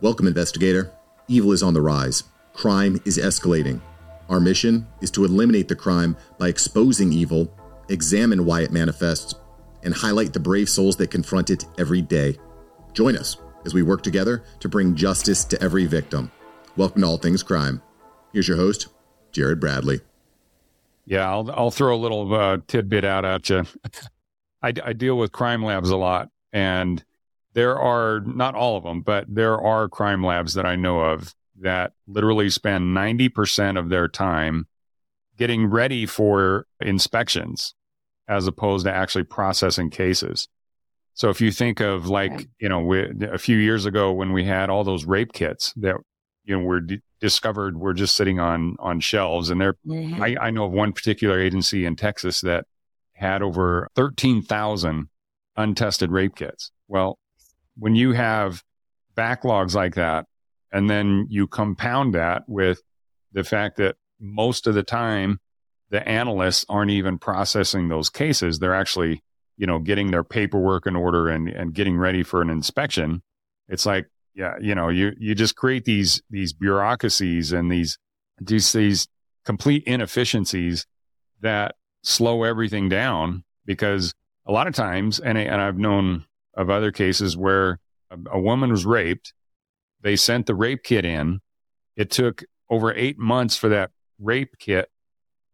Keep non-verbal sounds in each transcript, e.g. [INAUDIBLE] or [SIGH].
Welcome, investigator. Evil is on the rise. Crime is escalating. Our mission is to eliminate the crime by exposing evil, examine why it manifests, and highlight the brave souls that confront it every day. Join us as we work together to bring justice to every victim. Welcome to All Things Crime. Here's your host, Jared Bradley. Yeah, I'll, I'll throw a little uh, tidbit out at you. [LAUGHS] I, I deal with crime labs a lot, and there are not all of them, but there are crime labs that I know of that literally spend 90% of their time getting ready for inspections as opposed to actually processing cases. So if you think of like, you know, we, a few years ago when we had all those rape kits that, you know, were d- discovered were just sitting on, on shelves. And there, mm-hmm. I, I know of one particular agency in Texas that had over 13,000 untested rape kits. Well, when you have backlogs like that, and then you compound that with the fact that most of the time the analysts aren't even processing those cases. They're actually, you know, getting their paperwork in order and, and getting ready for an inspection. It's like, yeah, you know, you, you just create these, these bureaucracies and these, these, these complete inefficiencies that slow everything down because a lot of times, and, and I've known of other cases where a, a woman was raped. They sent the rape kit in. It took over eight months for that rape kit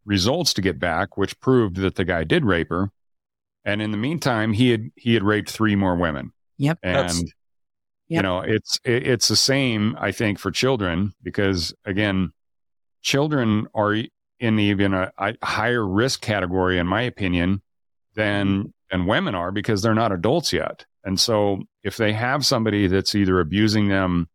results to get back, which proved that the guy did rape her. And in the meantime, he had he had raped three more women. Yep. And yep. you know, it's it, it's the same, I think, for children because again, children are in the even a, a higher risk category, in my opinion, than mm-hmm. than women are because they're not adults yet. And so, if they have somebody that's either abusing them,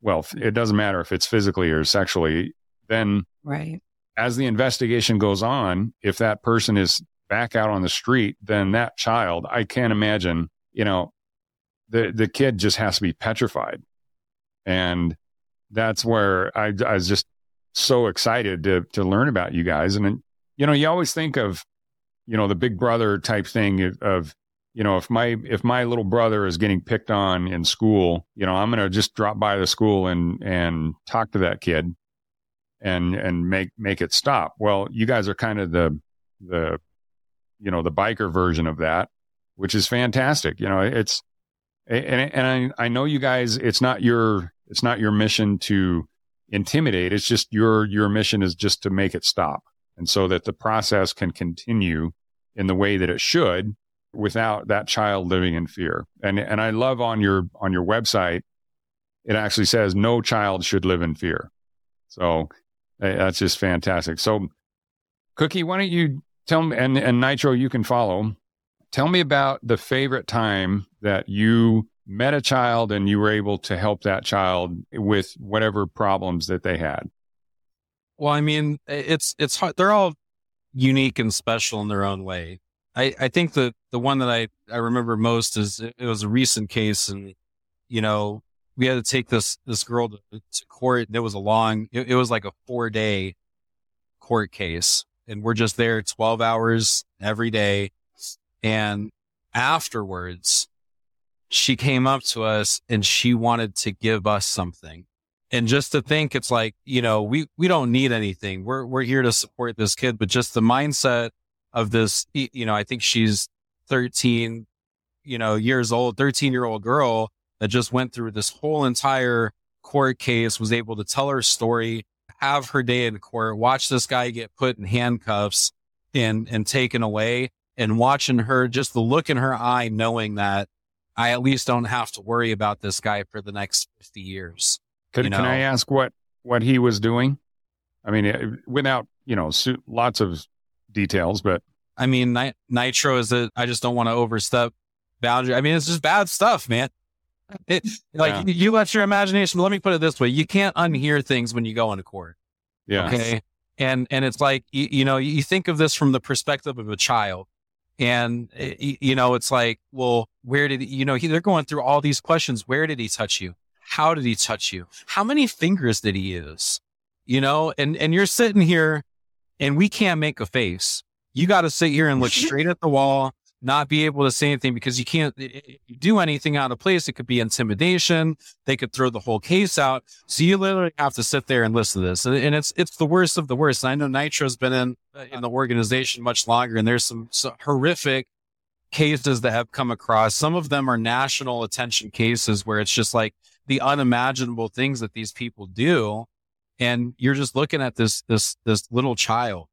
well, it doesn't matter if it's physically or sexually, then right as the investigation goes on, if that person is back out on the street, then that child, I can't imagine, you know, the, the kid just has to be petrified. And that's where I, I was just so excited to, to learn about you guys. And, you know, you always think of, you know, the big brother type thing of, of you know, if my if my little brother is getting picked on in school, you know, I'm going to just drop by the school and and talk to that kid and and make make it stop. Well, you guys are kind of the the you know the biker version of that, which is fantastic. You know, it's and and I I know you guys. It's not your it's not your mission to intimidate. It's just your your mission is just to make it stop, and so that the process can continue in the way that it should without that child living in fear. And and I love on your on your website, it actually says no child should live in fear. So eh, that's just fantastic. So, Cookie, why don't you tell me, and, and Nytro, you can follow. Tell me about the favorite time that you met a child and you were able to help that child with whatever problems that they had. Well, I mean, it's it's hard. They're all unique and special in their own way. I, I think the the one that I, I remember most is it was a recent case and you know we had to take this this girl to, to court. It was a long. It, it was like a four day court case, and we're just there twelve hours every day. And afterwards, she came up to us and she wanted to give us something. And just to think, it's like you know, we we don't need anything. We're we're here to support this kid, but just the mindset of this. You know, I think she's thirteen, you know, years old, thirteen year old girl that just went through this whole entire court case, was able to tell her story, have her day in court, watch this guy get put in handcuffs and, and taken away and watching her, just the look in her eye, knowing that I at least don't have to worry about this guy for the next 50 years. Could, you know? Can I ask what, what he was doing? I mean, without, you know, lots of details, but I mean, Nytro is that I just don't want to overstep boundary. I mean, it's just bad stuff, man. It, like yeah. you let your imagination. Let me put it this way: you can't unhear things when you go into court. Yeah. Okay. And and it's like you, you know you think of this from the perspective of a child, and eh, you know it's like, well, where did you know he, they're going through all these questions? Where did he touch you? How did he touch you? How many fingers did he use? You know, and and you're sitting here, and we can't make a face. You got to sit here and look [LAUGHS] straight at the wall not be able to say anything because you can't eh, eh, eh, do anything out of place. It could be intimidation. They could throw the whole case out. So you literally have to sit there and listen to this. And, it's, it's the worst of the worst. And I know Nytro's been in, in the organization much longer and there's some, some horrific cases that have come across. Some of them are national attention cases where it's just like the unimaginable things that these people do. And you're just looking at this, this, this little child.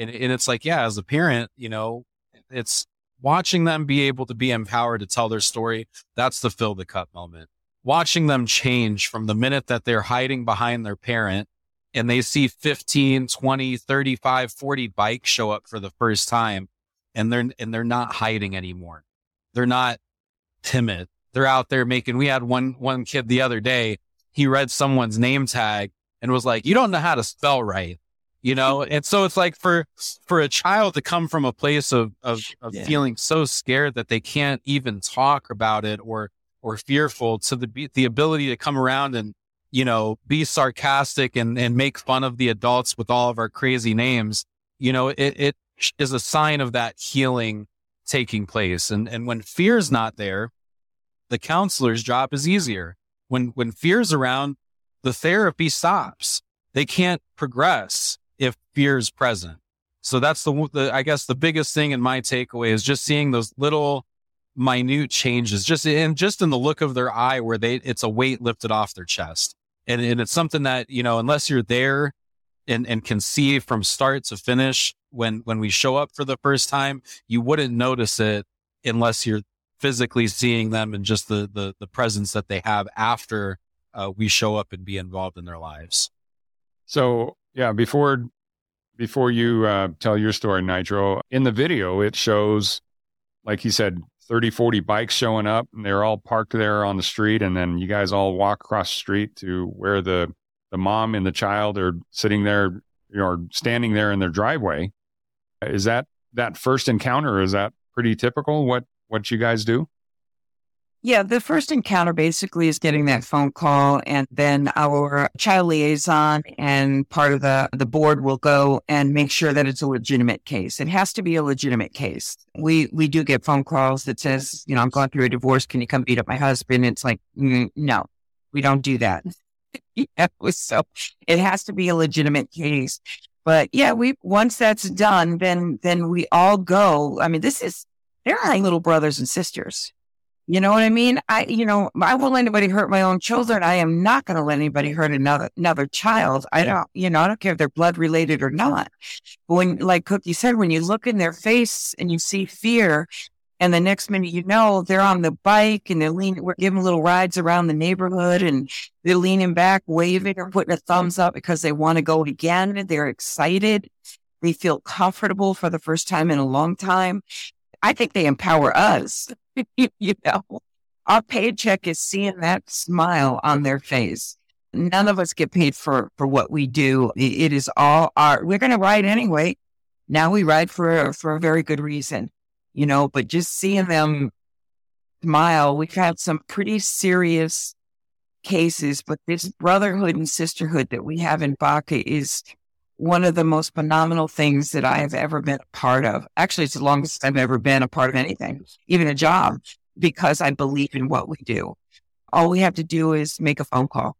And, and it's like, yeah, as a parent, you know, it's watching them be able to be empowered to tell their story. That's the fill the cup moment. Watching them change from the minute that they're hiding behind their parent and they see 15, 20, 35, 40 bikes show up for the first time and they're and they're not hiding anymore. They're not timid. They're out there making. We had one one kid the other day. He read someone's name tag and was like, "You don't know how to spell right." You know, and so it's like for for a child to come from a place of of, of yeah. feeling so scared that they can't even talk about it or or fearful to the the ability to come around and you know be sarcastic and and make fun of the adults with all of our crazy names you know it it is a sign of that healing taking place. And, and when fear's not there, the counselor's job is easier. When, when fear's around, the therapy stops. They can't progress if fear is present. So that's the, the, I guess the biggest thing in my takeaway is just seeing those little minute changes, just in, just in the look of their eye where they, it's a weight lifted off their chest. And, and it's something that, you know, unless you're there and, and can see from start to finish when when we show up for the first time you wouldn't notice it unless you're physically seeing them and just the the, the presence that they have after uh, we show up and be involved in their lives so yeah before before you uh, tell your story Nytro in the video it shows like you said 30 40 bikes showing up and they're all parked there on the street and then you guys all walk across the street to where the the mom and the child are sitting there you or standing there in their driveway. Is that that first encounter? Is that pretty typical? What what you guys do? Yeah, the first encounter basically is getting that phone call, and then our child liaison and part of the, the board will go and make sure that it's a legitimate case. It has to be a legitimate case. We we do get phone calls that says, you know, I'm going through a divorce. Can you come beat up my husband? It's like, mm, no, we don't do that. [LAUGHS] so it has to be a legitimate case. But yeah, we once that's done, then then we all go. I mean, this is they're like little brothers and sisters. You know what I mean? I you know I won't let anybody hurt my own children. I am not going to let anybody hurt another another child. I don't you know I don't care if they're blood related or not. But when like Cookie said, when you look in their face and you see fear, and the next minute you know, they're on the bike and they're leaning, we're giving little rides around the neighborhood and they're leaning back, waving or putting a thumbs up because they want to go again. They're excited. They feel comfortable for the first time in a long time. I think they empower us. [LAUGHS] you know, our paycheck is seeing that smile on their face. None of us get paid for, for what we do. It is all our, we're going to ride anyway. Now we ride for, for a very good reason you know, but just seeing them smile, we've had some pretty serious cases, but this brotherhood and sisterhood that we have in BACA is one of the most phenomenal things that I have ever been a part of. Actually, it's the longest I've ever been a part of anything, even a job, because I believe in what we do. All we have to do is make a phone call.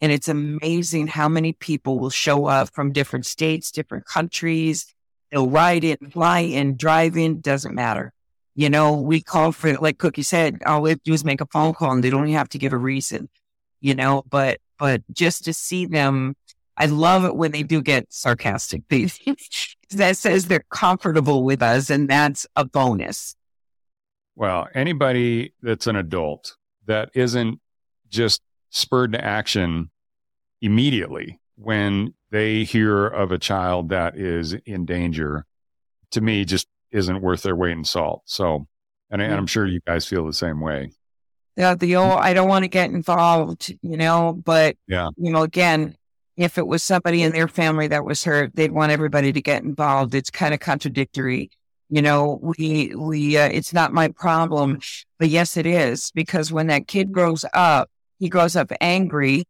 And it's amazing how many people will show up from different states, different countries, They'll ride in, fly in, drive in, doesn't matter. You know, we call for, like Cookie said, all we have to do is make a phone call and they don't even have to give a reason, you know, but, but just to see them, I love it when they do get sarcastic. [LAUGHS] that says they're comfortable with us and that's a bonus. Well, anybody that's an adult that isn't just spurred to action immediately when they hear of a child that is in danger, to me, just isn't worth their weight in salt. So, and, I, am sure you guys feel the same way. Yeah, the old, I don't want to get involved, you know, but, yeah. you know, again, if it was somebody in their family that was hurt, they'd want everybody to get involved. It's kind of contradictory. You know, we, we, uh, it's not my problem, but yes, it is because when that kid grows up, he grows up angry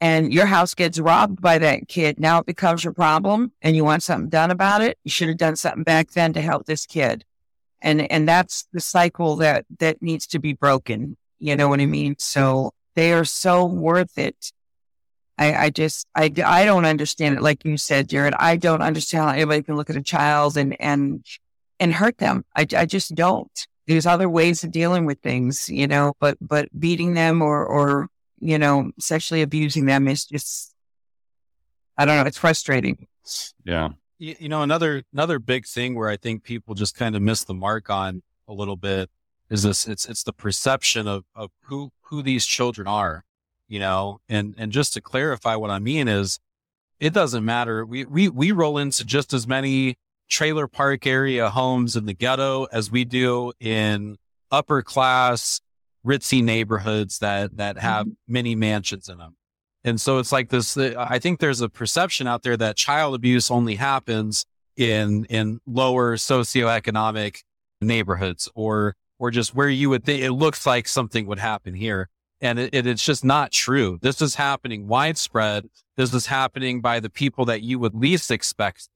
and your house gets robbed by that kid, now it becomes your problem and you want something done about it. You should have done something back then to help this kid. And, and that's the cycle that, that needs to be broken. You know what I mean? So they are so worth it. I, I just, I, I don't understand it. Like you said, Jared, I don't understand how anybody can look at a child and, and, and hurt them. I, I just don't. There's other ways of dealing with things, you know, but, but beating them or, or, you know, sexually abusing them is just, I don't know. It's frustrating. Yeah. You, you know, another, another big thing where I think people just kind of miss the mark on a little bit is this, it's, it's the perception of, of who, who these children are, you know, and, and just to clarify what I mean is it doesn't matter. We, we, we roll into just as many trailer park area homes in the ghetto as we do in upper class ritzy neighborhoods that, that have mm-hmm. many mansions in them. And so it's like this, I think there's a perception out there that child abuse only happens in, in lower socioeconomic neighborhoods or, or just where you would think it looks like something would happen here. And it, it, it's just not true. This is happening widespread. This is happening by the people that you would least expect.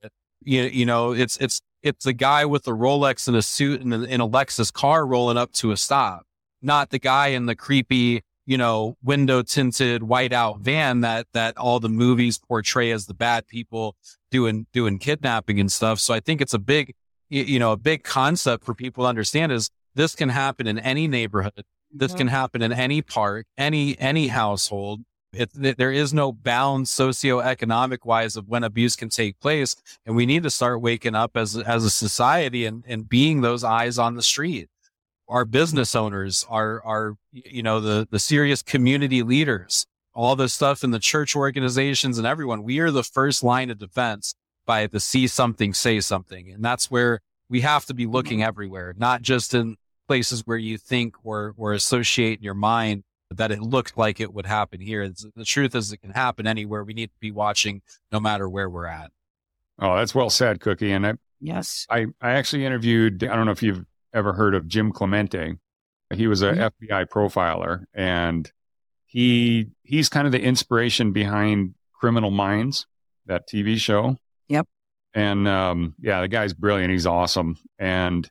You, you know, it's, it's, it's the guy with the Rolex and a suit and in a Lexus car rolling up to a stop, not the guy in the creepy, you know, window tinted whiteout van that, that all the movies portray as the bad people doing, doing kidnapping and stuff. So I think it's a big, you know, a big concept for people to understand is this can happen in any neighborhood. This can happen in any park, any, any household. It, there is no bound socioeconomic wise of when abuse can take place. And we need to start waking up as, as a society and, and being those eyes on the street. Our business owners, our, our, you know, the, the serious community leaders, all the stuff in the church organizations and everyone. We are the first line of defense by the see something, say something. And that's where we have to be looking mm-hmm. everywhere, not just in places where you think or, or associate in your mind that it looked like it would happen here. It's, the truth is it can happen anywhere. We need to be watching no matter where we're at. Oh, that's well said, Cookie. And I, yes, I, I actually interviewed, I don't know if you've ever heard of Jim Clemente. He was a mm-hmm. FBI profiler and he, he's kind of the inspiration behind Criminal Minds, that TV show. Yep. And, um, yeah, the guy's brilliant. He's awesome. And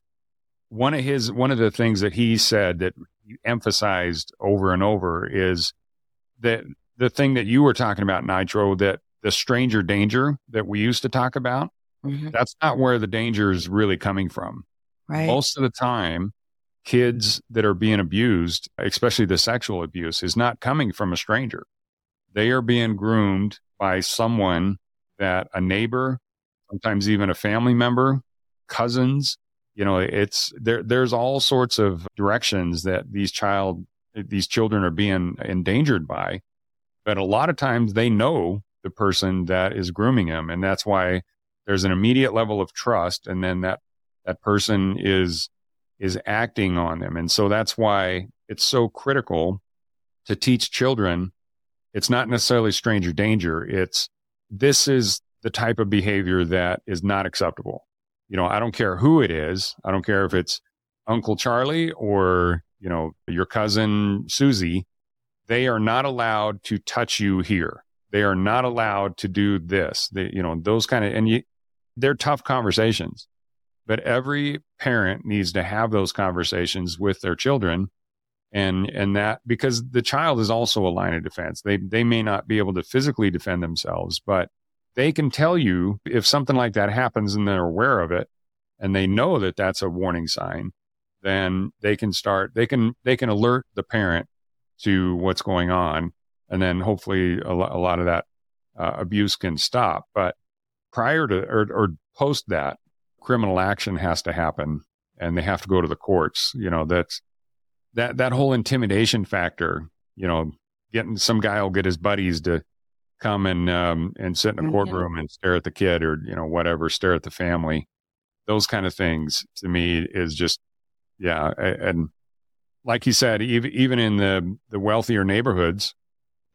one of his one of the things that he said that he emphasized over and over is that the thing that you were talking about, Nytro, that the stranger danger that we used to talk about, mm-hmm. that's not where the danger is really coming from. Right. Most of the time, kids that are being abused, especially the sexual abuse, is not coming from a stranger. They are being groomed by someone that a neighbor, sometimes even a family member, cousins, you know it's there there's all sorts of directions that these child these children are being endangered by but a lot of times they know the person that is grooming them and that's why there's an immediate level of trust and then that that person is is acting on them. And so that's why it's so critical to teach children it's not necessarily stranger danger it's this is the type of behavior that is not acceptable you know, I don't care who it is. I don't care if it's Uncle Charlie or, you know, your cousin Susie. They are not allowed to touch you here. They are not allowed to do this. They, you know, those kind of, and you, they're tough conversations, but every parent needs to have those conversations with their children. And, and that because the child is also a line of defense. They, they may not be able to physically defend themselves, but they can tell you if something like that happens and they're aware of it and they know that that's a warning sign, then they can start, they can, they can alert the parent to what's going on. And then hopefully a, lo- a lot of that uh, abuse can stop. But prior to or, or post that, criminal action has to happen and they have to go to the courts. You know, that's that, that whole intimidation factor, you know, getting some guy will get his buddies to come and um, and sit in a mm-hmm. courtroom and stare at the kid or you know whatever, stare at the family. Those kind of things to me is just yeah, and like you said, even even in the the wealthier neighborhoods,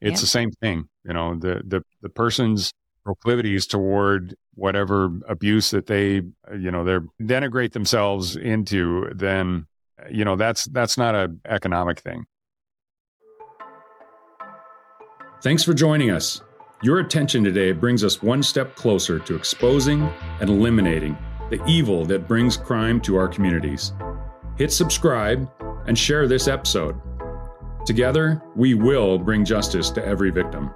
it's yeah. the same thing. You know, the the the person's proclivities toward whatever abuse that they you know they denigrate themselves into, then you know that's that's not a economic thing. Thanks for joining us. Your attention today brings us one step closer to exposing and eliminating the evil that brings crime to our communities. Hit subscribe and share this episode. Together, we will bring justice to every victim.